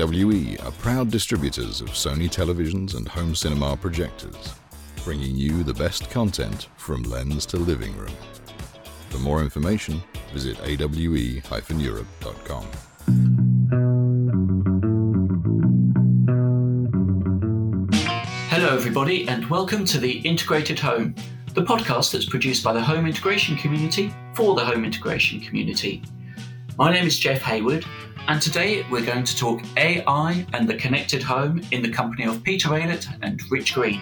AWE are proud distributors of Sony televisions and home cinema projectors, bringing you the best content from lens to living room. For more information, visit awe-europe.com. Hello, everybody, and welcome to the Integrated Home, the podcast that's produced by the home integration community for the home integration community. My name is Jeff Hayward, and today we're going to talk AI and the connected home in the company of Peter Aylett and Rich Green.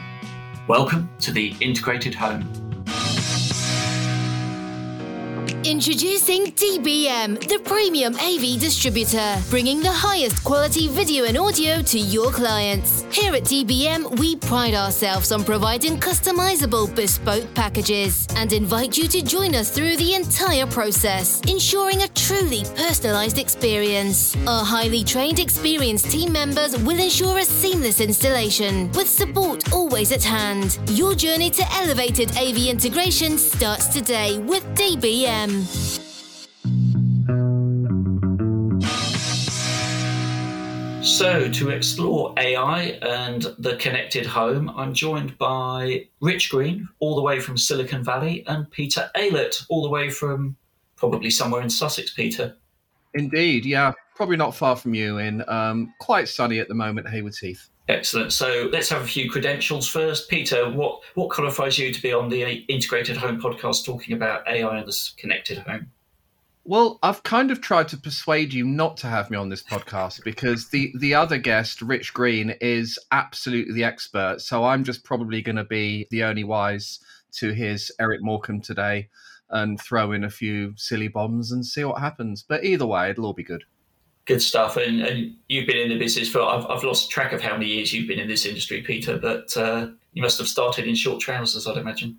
Welcome to the Integrated Home. Introducing DBM, the premium AV distributor, bringing the highest quality video and audio to your clients. Here at DBM, we pride ourselves on providing customizable bespoke packages and invite you to join us through the entire process, ensuring a truly personalized experience. Our highly trained, experienced team members will ensure a seamless installation with support always at hand. Your journey to elevated AV integration starts today with DBM. So, to explore AI and the connected home, I'm joined by Rich Green, all the way from Silicon Valley, and Peter Aylett, all the way from probably somewhere in Sussex, Peter. Indeed, yeah. Probably not far from you in um, quite sunny at the moment, Haywards Heath. Excellent. So let's have a few credentials first. Peter, what, what qualifies you to be on the Integrated Home podcast talking about AI and the connected home? Well, I've kind of tried to persuade you not to have me on this podcast because the the other guest, Rich Green, is absolutely the expert. So I'm just probably going to be the Ernie Wise to his Eric Morecambe today and throw in a few silly bombs and see what happens. But either way, it'll all be good. Good stuff. And, and you've been in the business for, I've, I've lost track of how many years you've been in this industry, Peter, but uh, you must have started in short trousers, I'd imagine.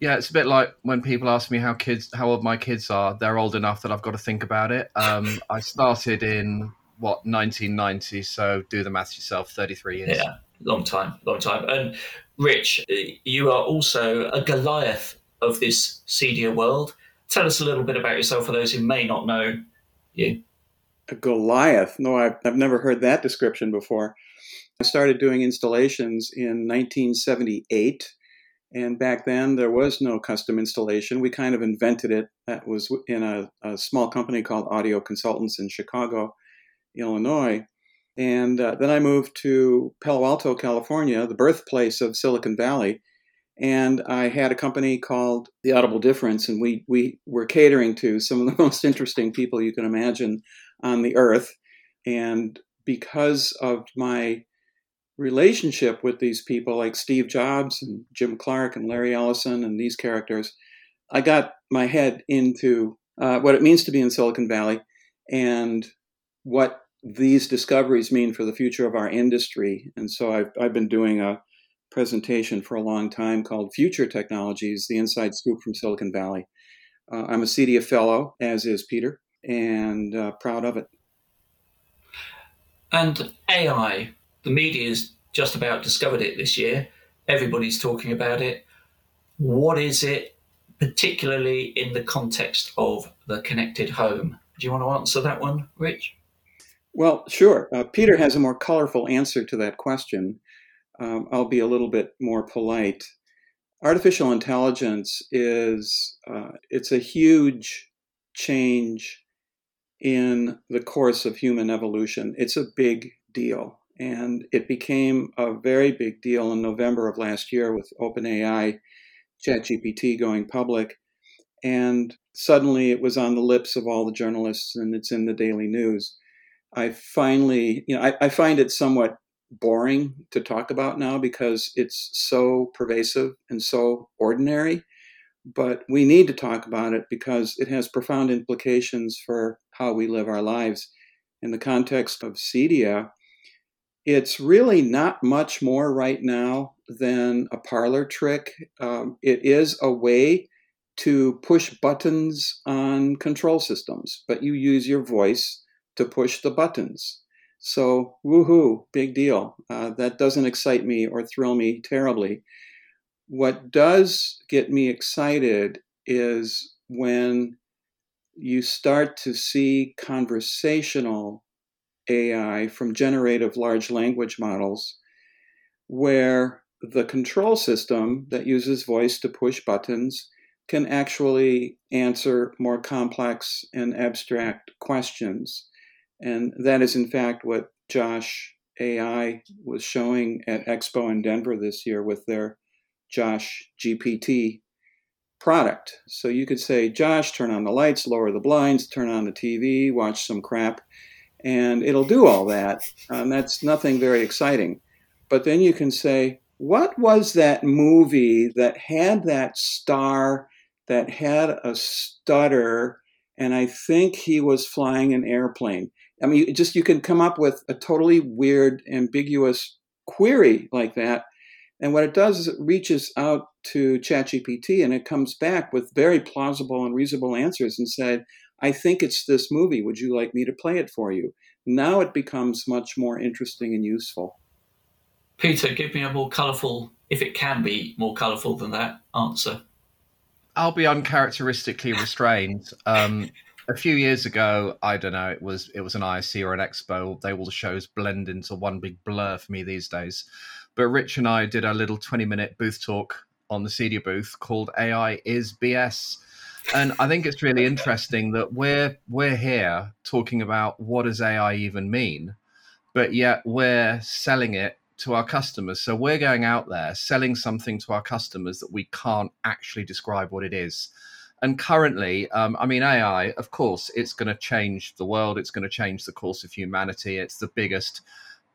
Yeah, it's a bit like when people ask me how kids, how old my kids are. They're old enough that I've got to think about it. Um, I started in what 1990, so do the maths yourself. 33 years. Yeah, long time, long time. And Rich, you are also a Goliath of this CEDIA world. Tell us a little bit about yourself for those who may not know you. A Goliath? No, I've, I've never heard that description before. I started doing installations in 1978 and back then, there was no custom installation. We kind of invented it. That was in a, a small company called Audio Consultants in Chicago, Illinois. And uh, then I moved to Palo Alto, California, the birthplace of Silicon Valley. And I had a company called The Audible Difference, and we, we were catering to some of the most interesting people you can imagine on the earth. And because of my relationship with these people like Steve Jobs and Jim Clark and Larry Ellison and these characters, I got my head into uh, what it means to be in Silicon Valley and what these discoveries mean for the future of our industry. And so I've, I've been doing a presentation for a long time called Future Technologies The Inside Scoop from Silicon Valley. Uh, I'm a CEDIA fellow, as is Peter, and uh, proud of it. And AI, the media's just about discovered it this year. Everybody's talking about it. What is it, particularly in the context of the connected home? Do you want to answer that one, Rich? Well, sure. Uh, Peter has a more colorful answer to that question. Um, I'll be a little bit more polite. Artificial intelligence is uh, it's a huge change in the course of human evolution. It's a big deal. And it became a very big deal in November of last year with OpenAI, ChatGPT going public. And suddenly it was on the lips of all the journalists and it's in the daily news. I finally, you know, I, I find it somewhat boring to talk about now because it's so pervasive and so ordinary. But we need to talk about it because it has profound implications for how we live our lives. In the context of CEDIA, it's really not much more right now than a parlor trick. Um, it is a way to push buttons on control systems, but you use your voice to push the buttons. So, woohoo, big deal. Uh, that doesn't excite me or thrill me terribly. What does get me excited is when you start to see conversational AI from generative large language models, where the control system that uses voice to push buttons can actually answer more complex and abstract questions. And that is, in fact, what Josh AI was showing at Expo in Denver this year with their Josh GPT product. So you could say, Josh, turn on the lights, lower the blinds, turn on the TV, watch some crap, and it'll do all that. And that's nothing very exciting. But then you can say, what was that movie that had that star that had a stutter? And I think he was flying an airplane. I mean, just you can come up with a totally weird, ambiguous query like that. And what it does is it reaches out to ChatGPT and it comes back with very plausible and reasonable answers and said, I think it's this movie. Would you like me to play it for you? Now it becomes much more interesting and useful. Peter, give me a more colourful, if it can be more colourful than that, answer. I'll be uncharacteristically restrained. Um, a few years ago, I don't know, it was it was an ISE or an expo. They all the shows blend into one big blur for me these days. But Rich and I did a little 20 minute booth talk on the CEDIA booth called AI is BS. And I think it's really interesting that we're we're here talking about what does AI even mean, but yet we're selling it to our customers. So we're going out there selling something to our customers that we can't actually describe what it is. And currently, um, I mean, AI, of course, it's going to change the world. It's going to change the course of humanity. It's the biggest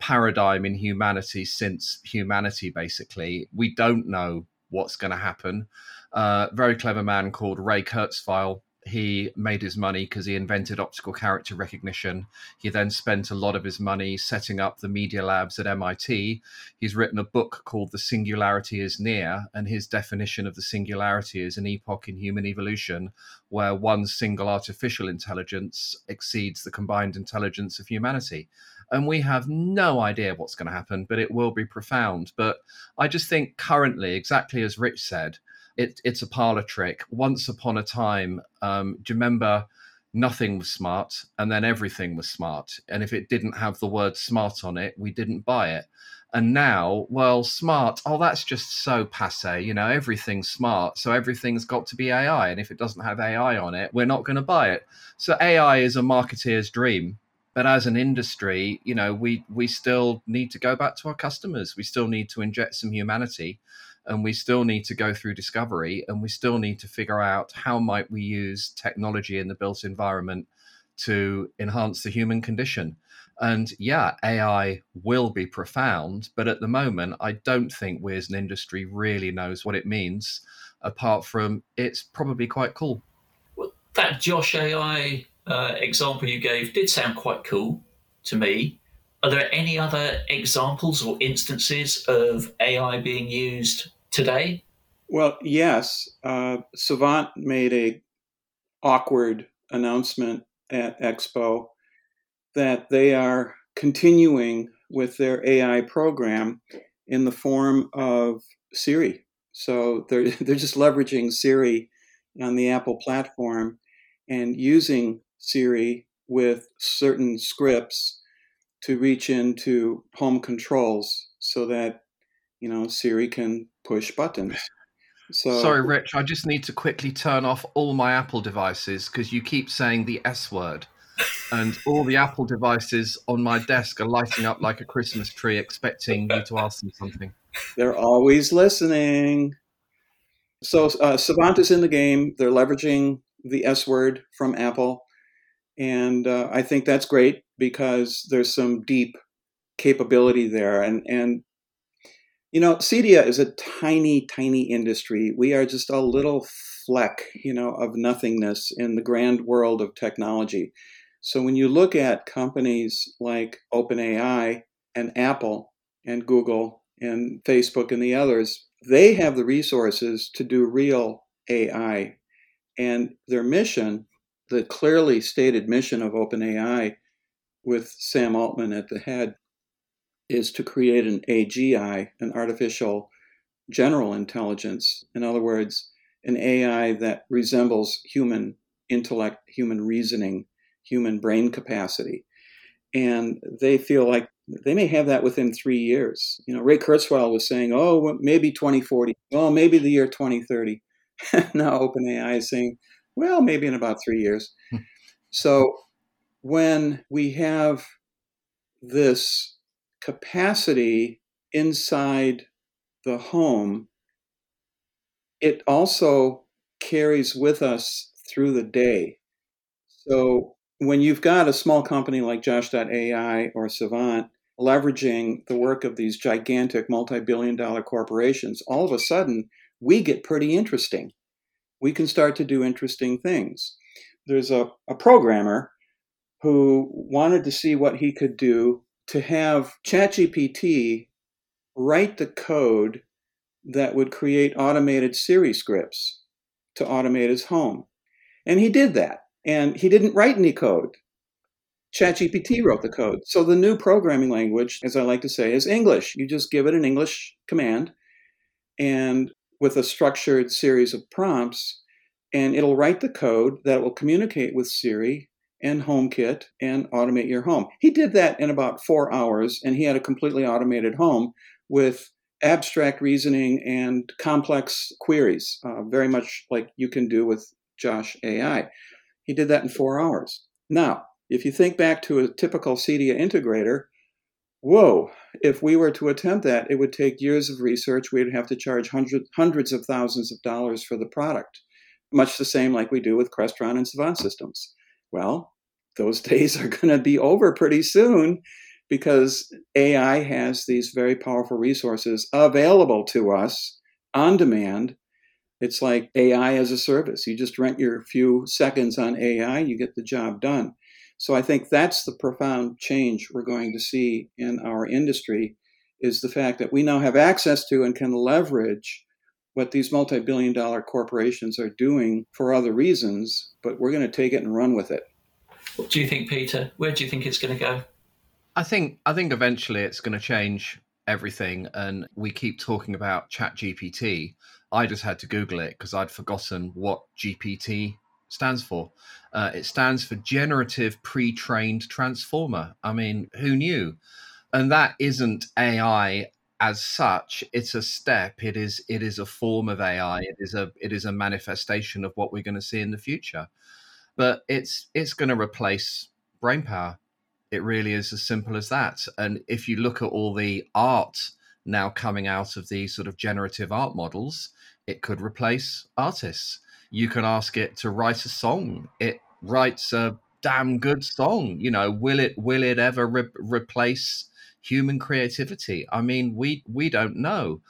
paradigm in humanity since humanity, basically. We don't know what's going to happen. Uh, very clever man called Ray Kurzweil he made his money because he invented optical character recognition. He then spent a lot of his money setting up the media labs at MIT. He's written a book called The Singularity is Near, and his definition of the singularity is an epoch in human evolution where one single artificial intelligence exceeds the combined intelligence of humanity. And we have no idea what's going to happen, but it will be profound. But I just think currently, exactly as Rich said, it, it's a parlor trick. Once upon a time, um, do you remember? Nothing was smart, and then everything was smart. And if it didn't have the word smart on it, we didn't buy it. And now, well, smart, oh, that's just so passe. You know, everything's smart. So everything's got to be AI. And if it doesn't have AI on it, we're not going to buy it. So AI is a marketeer's dream. But as an industry, you know, we, we still need to go back to our customers. We still need to inject some humanity and we still need to go through discovery and we still need to figure out how might we use technology in the built environment to enhance the human condition and yeah ai will be profound but at the moment i don't think we as an industry really knows what it means apart from it's probably quite cool well, that josh ai uh, example you gave did sound quite cool to me are there any other examples or instances of AI being used today? Well, yes. Uh, Savant made a awkward announcement at Expo that they are continuing with their AI program in the form of Siri. So they're they're just leveraging Siri on the Apple platform and using Siri with certain scripts to reach into home controls so that you know Siri can push buttons. So Sorry, Rich, I just need to quickly turn off all my Apple devices because you keep saying the S word. And all the Apple devices on my desk are lighting up like a Christmas tree, expecting you to ask them something. They're always listening. So uh, Savant is in the game. They're leveraging the S word from Apple. And uh, I think that's great because there's some deep capability there. And, and you know, CEDIA is a tiny, tiny industry. We are just a little fleck, you know, of nothingness in the grand world of technology. So when you look at companies like OpenAI and Apple and Google and Facebook and the others, they have the resources to do real AI. And their mission, the clearly stated mission of OpenAI, with Sam Altman at the head is to create an AGI, an artificial general intelligence. In other words, an AI that resembles human intellect, human reasoning, human brain capacity. and they feel like they may have that within three years. You know, Ray Kurzweil was saying, "Oh, maybe 2040. well, maybe the year 2030." now OpenAI is saying, "Well, maybe in about three years." Hmm. so when we have this capacity inside the home, it also carries with us through the day. So when you've got a small company like Josh.ai or Savant leveraging the work of these gigantic multi billion dollar corporations, all of a sudden we get pretty interesting. We can start to do interesting things. There's a, a programmer who wanted to see what he could do to have ChatGPT write the code that would create automated Siri scripts to automate his home. And he did that. And he didn't write any code. ChatGPT wrote the code. So the new programming language, as I like to say, is English. You just give it an English command and with a structured series of prompts, and it'll write the code that will communicate with Siri and HomeKit and automate your home. He did that in about four hours, and he had a completely automated home with abstract reasoning and complex queries, uh, very much like you can do with Josh AI. He did that in four hours. Now, if you think back to a typical CEDIA integrator, whoa, if we were to attempt that, it would take years of research. We'd have to charge hundred, hundreds of thousands of dollars for the product, much the same like we do with Crestron and Savant systems. Well, those days are going to be over pretty soon because AI has these very powerful resources available to us on demand it's like AI as a service. You just rent your few seconds on AI, you get the job done. So I think that's the profound change we're going to see in our industry is the fact that we now have access to and can leverage what these multi-billion dollar corporations are doing for other reasons, but we're going to take it and run with it. What do you think, Peter? Where do you think it's going to go? I think I think eventually it's going to change everything and we keep talking about chat gpt I just had to Google it because I'd forgotten what GPT stands for. Uh, it stands for Generative Pre Trained Transformer. I mean, who knew? And that isn't AI as such. It's a step. It is. It is a form of AI. It is a. It is a manifestation of what we're going to see in the future. But it's it's going to replace brain power. It really is as simple as that. And if you look at all the art now coming out of these sort of generative art models, it could replace artists. You can ask it to write a song. It writes a damn good song. You know, will it will it ever re- replace human creativity? I mean, we we don't know.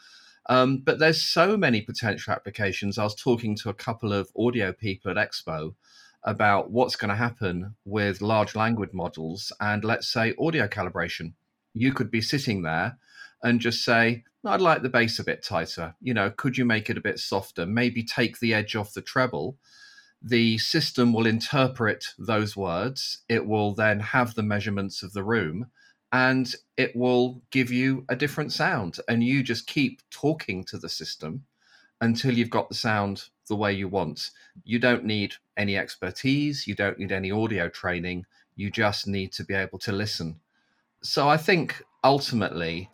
Um, but there's so many potential applications. I was talking to a couple of audio people at Expo about what's going to happen with large language models and let's say audio calibration. You could be sitting there and just say, I'd like the bass a bit tighter. You know, could you make it a bit softer? Maybe take the edge off the treble. The system will interpret those words. It will then have the measurements of the room and it will give you a different sound. And you just keep talking to the system until you've got the sound the way you want. You don't need any expertise, you don't need any audio training, you just need to be able to listen. So I think ultimately,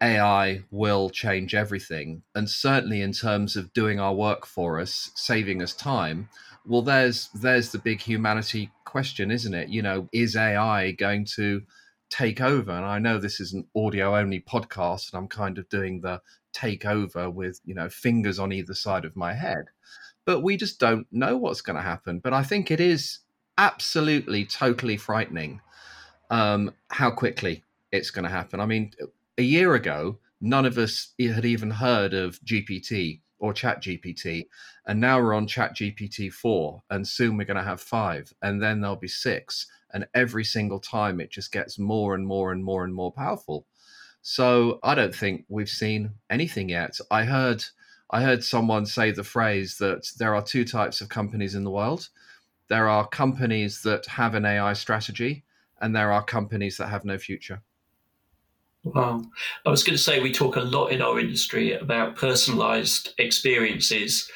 AI will change everything. And certainly in terms of doing our work for us, saving us time, well there's there's the big humanity question, isn't it? You know, is AI going to take over? And I know this is an audio only podcast and I'm kind of doing the take over with, you know, fingers on either side of my head. But we just don't know what's going to happen. But I think it is absolutely totally frightening um, how quickly it's going to happen. I mean, a year ago, none of us had even heard of GPT or Chat GPT, and now we're on Chat GPT four, and soon we're going to have five, and then there'll be six, and every single time it just gets more and more and more and more powerful. So I don't think we've seen anything yet. I heard I heard someone say the phrase that there are two types of companies in the world. There are companies that have an AI strategy, and there are companies that have no future. Wow. I was going to say we talk a lot in our industry about personalized experiences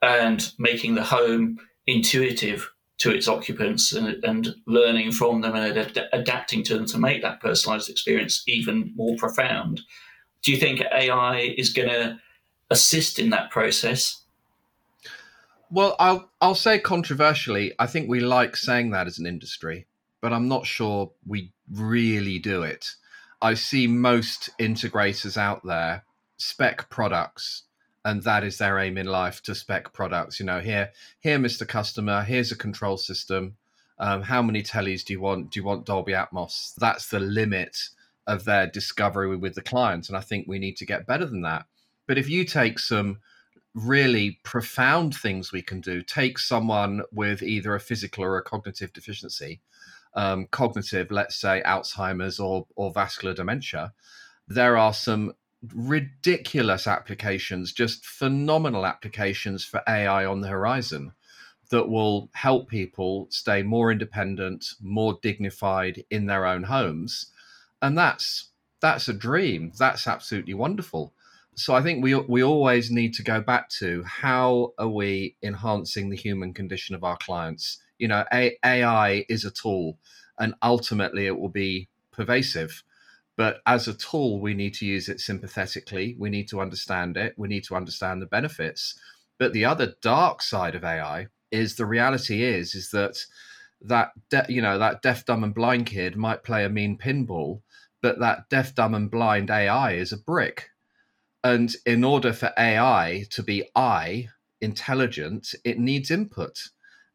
and making the home intuitive to its occupants and, and learning from them and ad- adapting to them to make that personalized experience even more profound. Do you think AI is going to assist in that process? Well, I'll I'll say controversially, I think we like saying that as an industry, but I'm not sure we really do it. I see most integrators out there spec products and that is their aim in life to spec products. You know, here, here, Mr. Customer, here's a control system. Um, how many tellies do you want? Do you want Dolby Atmos? That's the limit of their discovery with the clients, and I think we need to get better than that. But if you take some really profound things we can do, take someone with either a physical or a cognitive deficiency, um, cognitive, let's say Alzheimer's or or vascular dementia, there are some ridiculous applications, just phenomenal applications for AI on the horizon that will help people stay more independent, more dignified in their own homes. And that's that's a dream. That's absolutely wonderful. So I think we we always need to go back to how are we enhancing the human condition of our clients? You know, AI is a tool and ultimately it will be pervasive but as a tool, we need to use it sympathetically. We need to understand it. We need to understand the benefits. But the other dark side of AI is the reality is is that that de- you know that deaf, dumb, and blind kid might play a mean pinball, but that deaf, dumb, and blind AI is a brick. And in order for AI to be I intelligent, it needs input.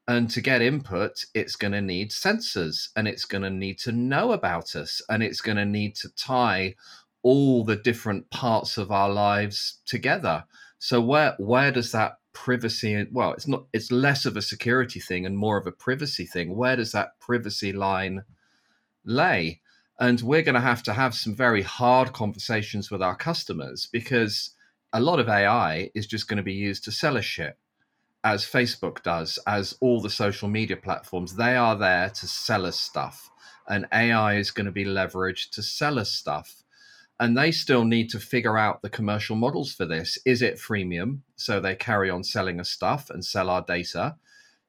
And to get input, it's going to need sensors and it's going to need to know about us and it's going to need to tie all the different parts of our lives together. So where where does that privacy well it's not it's less of a security thing and more of a privacy thing. Where does that privacy line lay? And we're going to have to have some very hard conversations with our customers because a lot of AI is just going to be used to sell us shit as Facebook does, as all the social media platforms, they are there to sell us stuff. And AI is going to be leveraged to sell us stuff. And they still need to figure out the commercial models for this. Is it freemium? So they carry on selling us stuff and sell our data.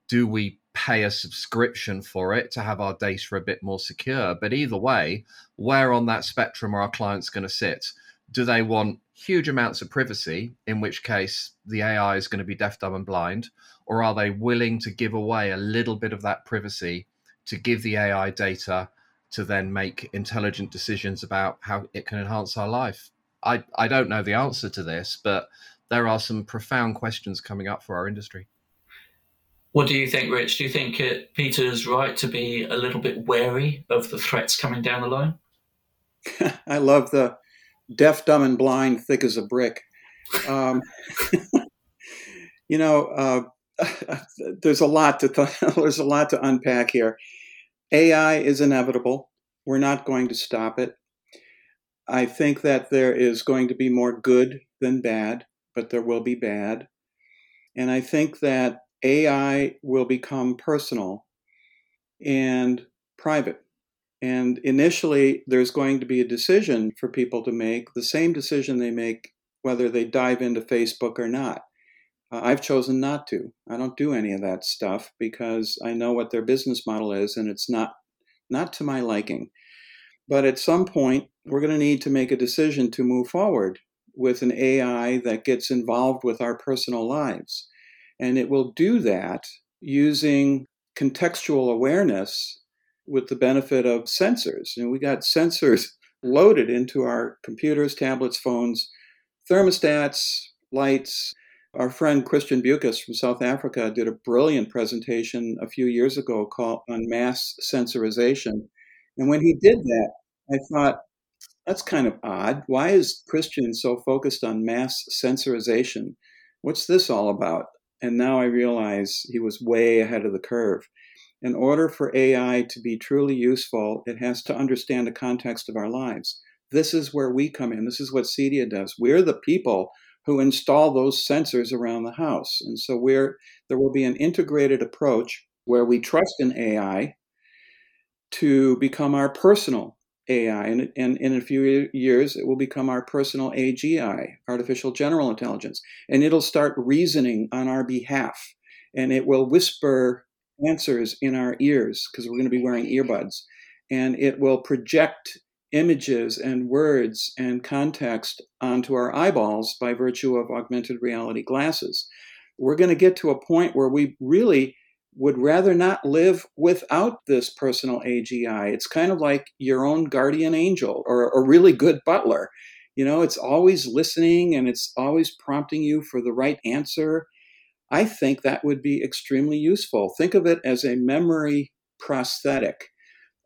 Do we pay a subscription for it to have our data a bit more secure? But either way, where on that spectrum are our clients going to sit? Do they want huge amounts of privacy, in which case the AI is going to be deaf, dumb, and blind? Or are they willing to give away a little bit of that privacy to give the AI data to then make intelligent decisions about how it can enhance our life? I, I don't know the answer to this, but there are some profound questions coming up for our industry. What do you think, Rich? Do you think uh, Peter's right to be a little bit wary of the threats coming down the line? I love the deaf, dumb, and blind, thick as a brick. Um, you know, uh, there's a lot to th- there's a lot to unpack here. AI is inevitable. We're not going to stop it. I think that there is going to be more good than bad, but there will be bad. And I think that AI will become personal and private. And initially, there's going to be a decision for people to make, the same decision they make whether they dive into Facebook or not. Uh, I've chosen not to. I don't do any of that stuff because I know what their business model is and it's not not to my liking. But at some point, we're going to need to make a decision to move forward with an AI that gets involved with our personal lives. And it will do that using contextual awareness with the benefit of sensors. And we got sensors loaded into our computers, tablets, phones, thermostats, lights. Our friend Christian Bucas from South Africa did a brilliant presentation a few years ago called on mass sensorization. And when he did that, I thought, that's kind of odd. Why is Christian so focused on mass sensorization? What's this all about? And now I realize he was way ahead of the curve in order for AI to be truly useful, it has to understand the context of our lives. This is where we come in. This is what Cedia does. We're the people who install those sensors around the house. And so we're, there will be an integrated approach where we trust in AI to become our personal AI. And, and in a few years, it will become our personal AGI, artificial general intelligence. And it'll start reasoning on our behalf. And it will whisper answers in our ears because we're going to be wearing earbuds. And it will project images and words and context onto our eyeballs by virtue of augmented reality glasses. We're going to get to a point where we really would rather not live without this personal AGI. It's kind of like your own guardian angel or a really good butler. You know, it's always listening and it's always prompting you for the right answer. I think that would be extremely useful. Think of it as a memory prosthetic.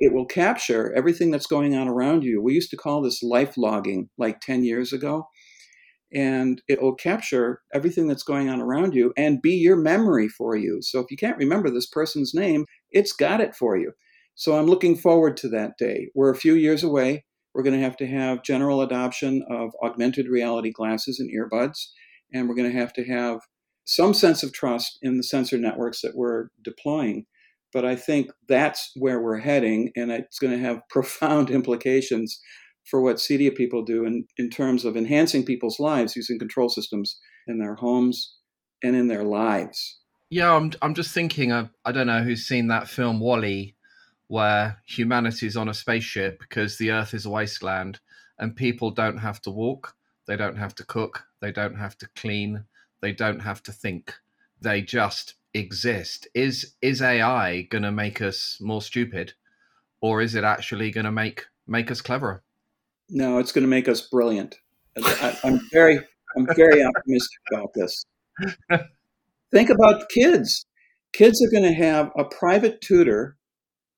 It will capture everything that's going on around you. We used to call this life logging like 10 years ago and it will capture everything that's going on around you and be your memory for you. So if you can't remember this person's name, it's got it for you. So I'm looking forward to that day. We're a few years away. We're going to have to have general adoption of augmented reality glasses and earbuds, and we're going to have to have some sense of trust in the sensor networks that we're deploying. But I think that's where we're heading, and it's going to have profound implications for what CEDIA people do in, in terms of enhancing people's lives using control systems in their homes and in their lives. Yeah, I'm, I'm just thinking, of, I don't know who's seen that film WALL-E, where humanity is on a spaceship because the Earth is a wasteland and people don't have to walk, they don't have to cook, they don't have to clean, they don't have to think. They just exist. Is is AI going to make us more stupid, or is it actually going to make make us cleverer? No, it's going to make us brilliant. I, am very, I'm very optimistic about this. Think about kids. Kids are going to have a private tutor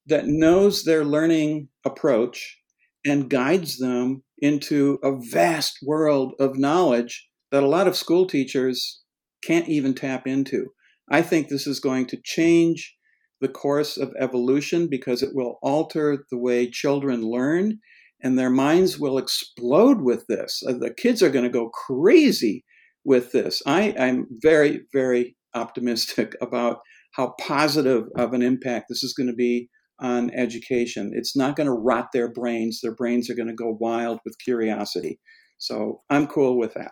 that knows their learning approach and guides them into a vast world of knowledge that a lot of school teachers can't even tap into. I think this is going to change the course of evolution because it will alter the way children learn and their minds will explode with this. Uh, the kids are going to go crazy with this. I, am very, very optimistic about how positive of an impact this is going to be on education. It's not going to rot their brains. Their brains are going to go wild with curiosity. So I'm cool with that.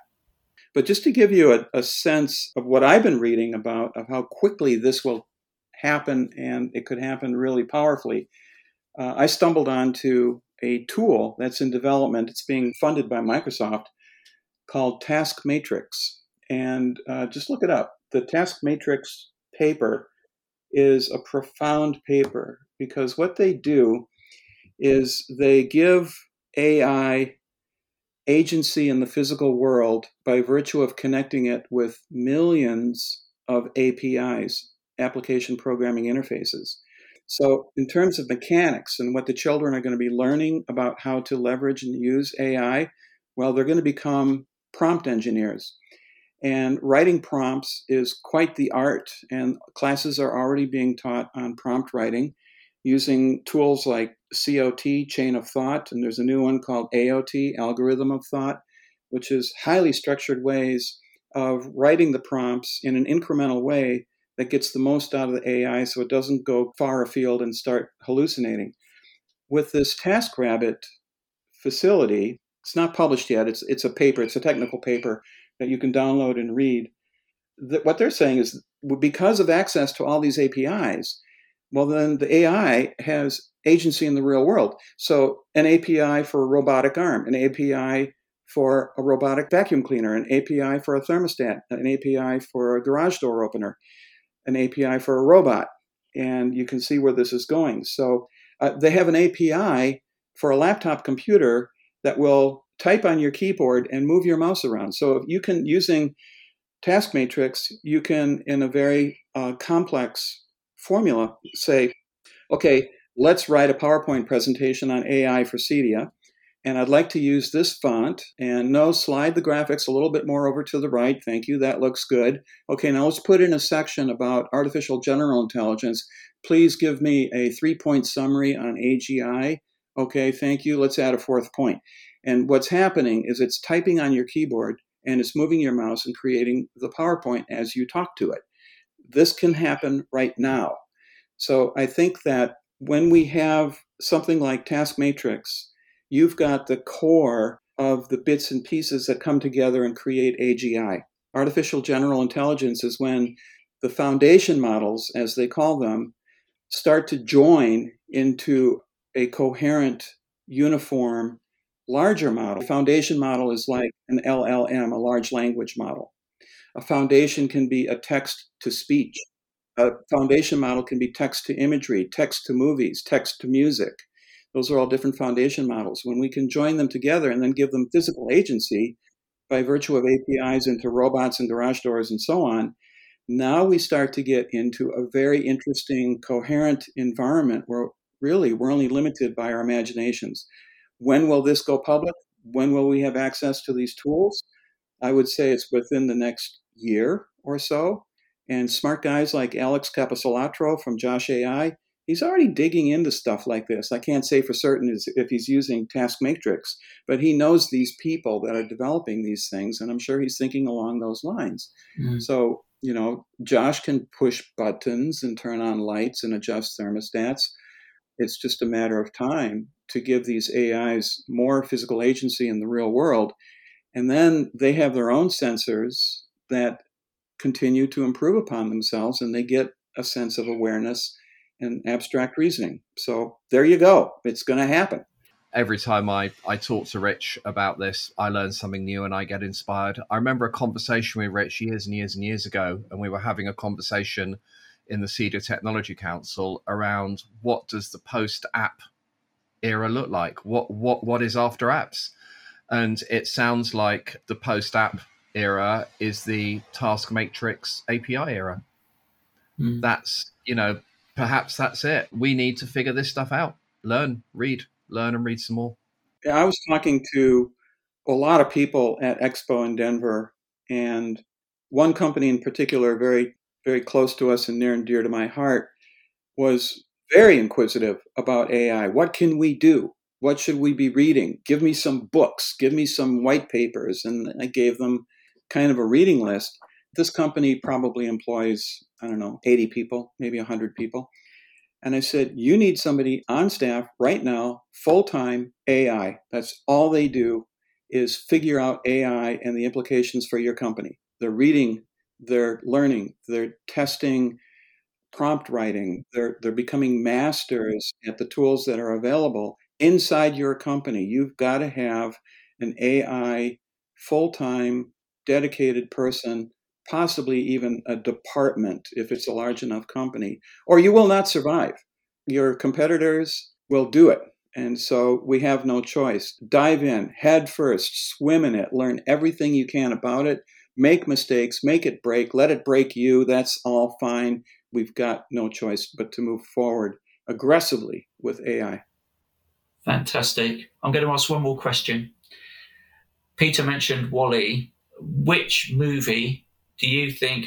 But just to give you a, a sense of what I've been reading about, of how quickly this will happen, and it could happen really powerfully, uh, I stumbled onto a tool that's in development. It's being funded by Microsoft called Task Matrix. And uh, just look it up. The Task Matrix paper is a profound paper because what they do is they give AI agency in the physical world by virtue of connecting it with millions of APIs, application programming interfaces. So, in terms of mechanics and what the children are going to be learning about how to leverage and use AI, well, they're going to become prompt engineers. And writing prompts is quite the art, and classes are already being taught on prompt writing using tools like COT, Chain of Thought, and there's a new one called AOT, Algorithm of Thought, which is highly structured ways of writing the prompts in an incremental way that gets the most out of the AI so it doesn't go far afield and start hallucinating. With this TaskRabbit facility, it's not published yet, it's, it's a paper, it's a technical paper that you can download and read. That what they're saying is because of access to all these APIs, well, then the AI has agency in the real world. So, an API for a robotic arm, an API for a robotic vacuum cleaner, an API for a thermostat, an API for a garage door opener, an API for a robot, and you can see where this is going. So uh, they have an API for a laptop computer that will type on your keyboard and move your mouse around. So if you can using Task Matrix, you can in a very uh, complex formula say, okay, let's write a PowerPoint presentation on AI for CEDIA and I'd like to use this font. And no, slide the graphics a little bit more over to the right. Thank you. That looks good. Okay, now let's put in a section about artificial general intelligence. Please give me a three point summary on AGI. Okay, thank you. Let's add a fourth point. And what's happening is it's typing on your keyboard and it's moving your mouse and creating the PowerPoint as you talk to it. This can happen right now. So I think that when we have something like Task Matrix, you've got the core of the bits and pieces that come together and create AGI. Artificial general intelligence is when the foundation models, as they call them, start to join into a coherent, uniform, larger model. A foundation model is like an LLM, a large language model. A foundation can be a text to speech. A foundation model can be text to imagery, text to movies, text to music. Those are all different foundation models. When we can join them together and then give them physical agency by virtue of APIs into robots and garage doors and so on, now we start to get into a very interesting, coherent environment where really we're only limited by our imaginations. When will this go public? When will we have access to these tools? I would say it's within the next year or so. And smart guys like Alex Capecelatro from Josh AI, he's already digging into stuff like this. I can't say for certain if he's using Task Matrix, but he knows these people that are developing these things, and I'm sure he's thinking along those lines. Mm-hmm. So, you know, Josh can push buttons and turn on lights and adjust thermostats. It's just a matter of time to give these AIs more physical agency in the real world. And then they have their own sensors that continue to improve upon themselves and they get a sense of awareness and abstract reasoning. So there you go. It's going to happen. Every time I, I talk to Rich about this, I learn something new and I get inspired. I remember a conversation with Rich years and years and years ago, and we were having a conversation in the CEDIA Technology Council around what does the post app era look like? What what what is after apps? And it sounds like the post app era is the task matrix API era. Mm. That's, you know, perhaps that's it. We need to figure this stuff out. Learn, read, learn and read some more. Yeah, I was talking to a lot of people at Expo in Denver, and one company in particular, very, very close to us and near and dear to my heart, was very inquisitive about AI. What can we do? What should we be reading? Give me some books, give me some white papers. And I gave them kind of a reading list, this company probably employs, I don't know, 80 people, maybe 100 people. And I said, You need somebody on staff right now, full time AI. That's all they do is figure out AI and the implications for your company. They're reading, they're learning, they're testing prompt writing, they're, they're becoming masters at the tools that are available inside your company. You've got to have an AI full time dedicated person, possibly even a department if it's a large enough company, or you will not survive. Your competitors will do it. And so we have no choice. Dive in, head first, swim in it, learn everything you can about it, make mistakes, make it break, let it break you. That's all fine. We've got no choice but to move forward aggressively with AI. Fantastic. I'm going to ask one more question. Peter mentioned WALL-E which movie do you think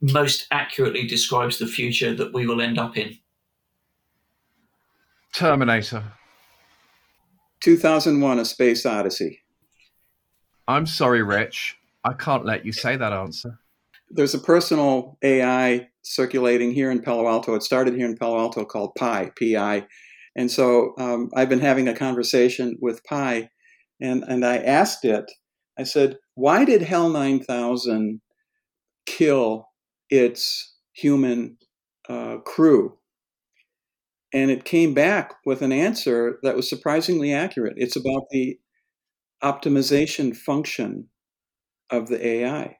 most accurately describes the future that we will end up in? Terminator. 2001 A Space Odyssey. I'm sorry, Rich. I can't let you say that answer. There's a personal AI circulating here in Palo Alto. It started here in Palo Alto called Pi, P-I. And so um, I've been having a conversation with Pi, and, and I asked it I said, why did HAL 9000 kill its human uh, crew? And it came back with an answer that was surprisingly accurate. It's about the optimization function of the AI.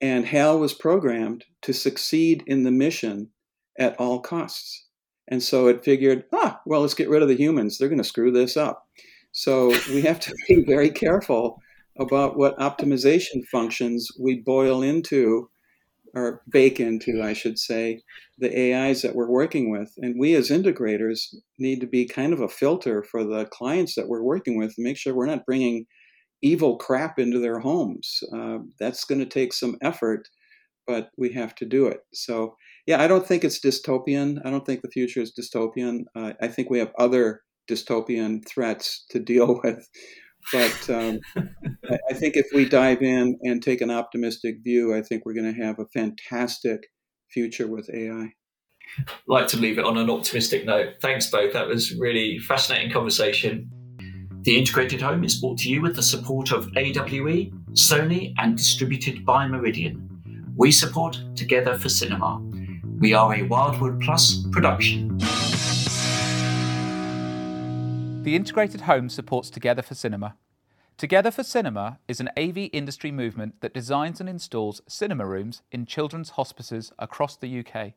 And HAL was programmed to succeed in the mission at all costs. And so it figured, ah, well, let's get rid of the humans. They're going to screw this up. So we have to be very careful about what optimization functions we boil into or bake into, I should say, the AIs that we're working with. And we as integrators need to be kind of a filter for the clients that we're working with make sure we're not bringing evil crap into their homes. Uh, that's going to take some effort, but we have to do it. So, yeah, I don't think it's dystopian. I don't think the future is dystopian. Uh, I think we have other dystopian threats to deal with but um, I think if we dive in and take an optimistic view, I think we're going to have a fantastic future with AI. I'd like to leave it on an optimistic note. Thanks both. That was really fascinating conversation. The Integrated Home is brought to you with the support of AWE, Sony, and distributed by Meridian. we support Together for Cinema. We are a Wildwood Plus production. The Integrated Home supports Together for Cinema. Together for Cinema is an AV industry movement that designs and installs cinema rooms in children's hospices across the UK.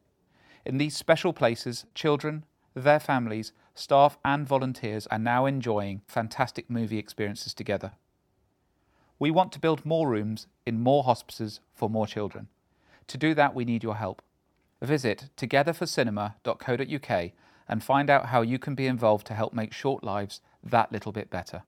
In these special places, children, their families, staff, and volunteers are now enjoying fantastic movie experiences together. We want to build more rooms in more hospices for more children. To do that, we need your help. Visit togetherforcinema.co.uk and find out how you can be involved to help make short lives that little bit better.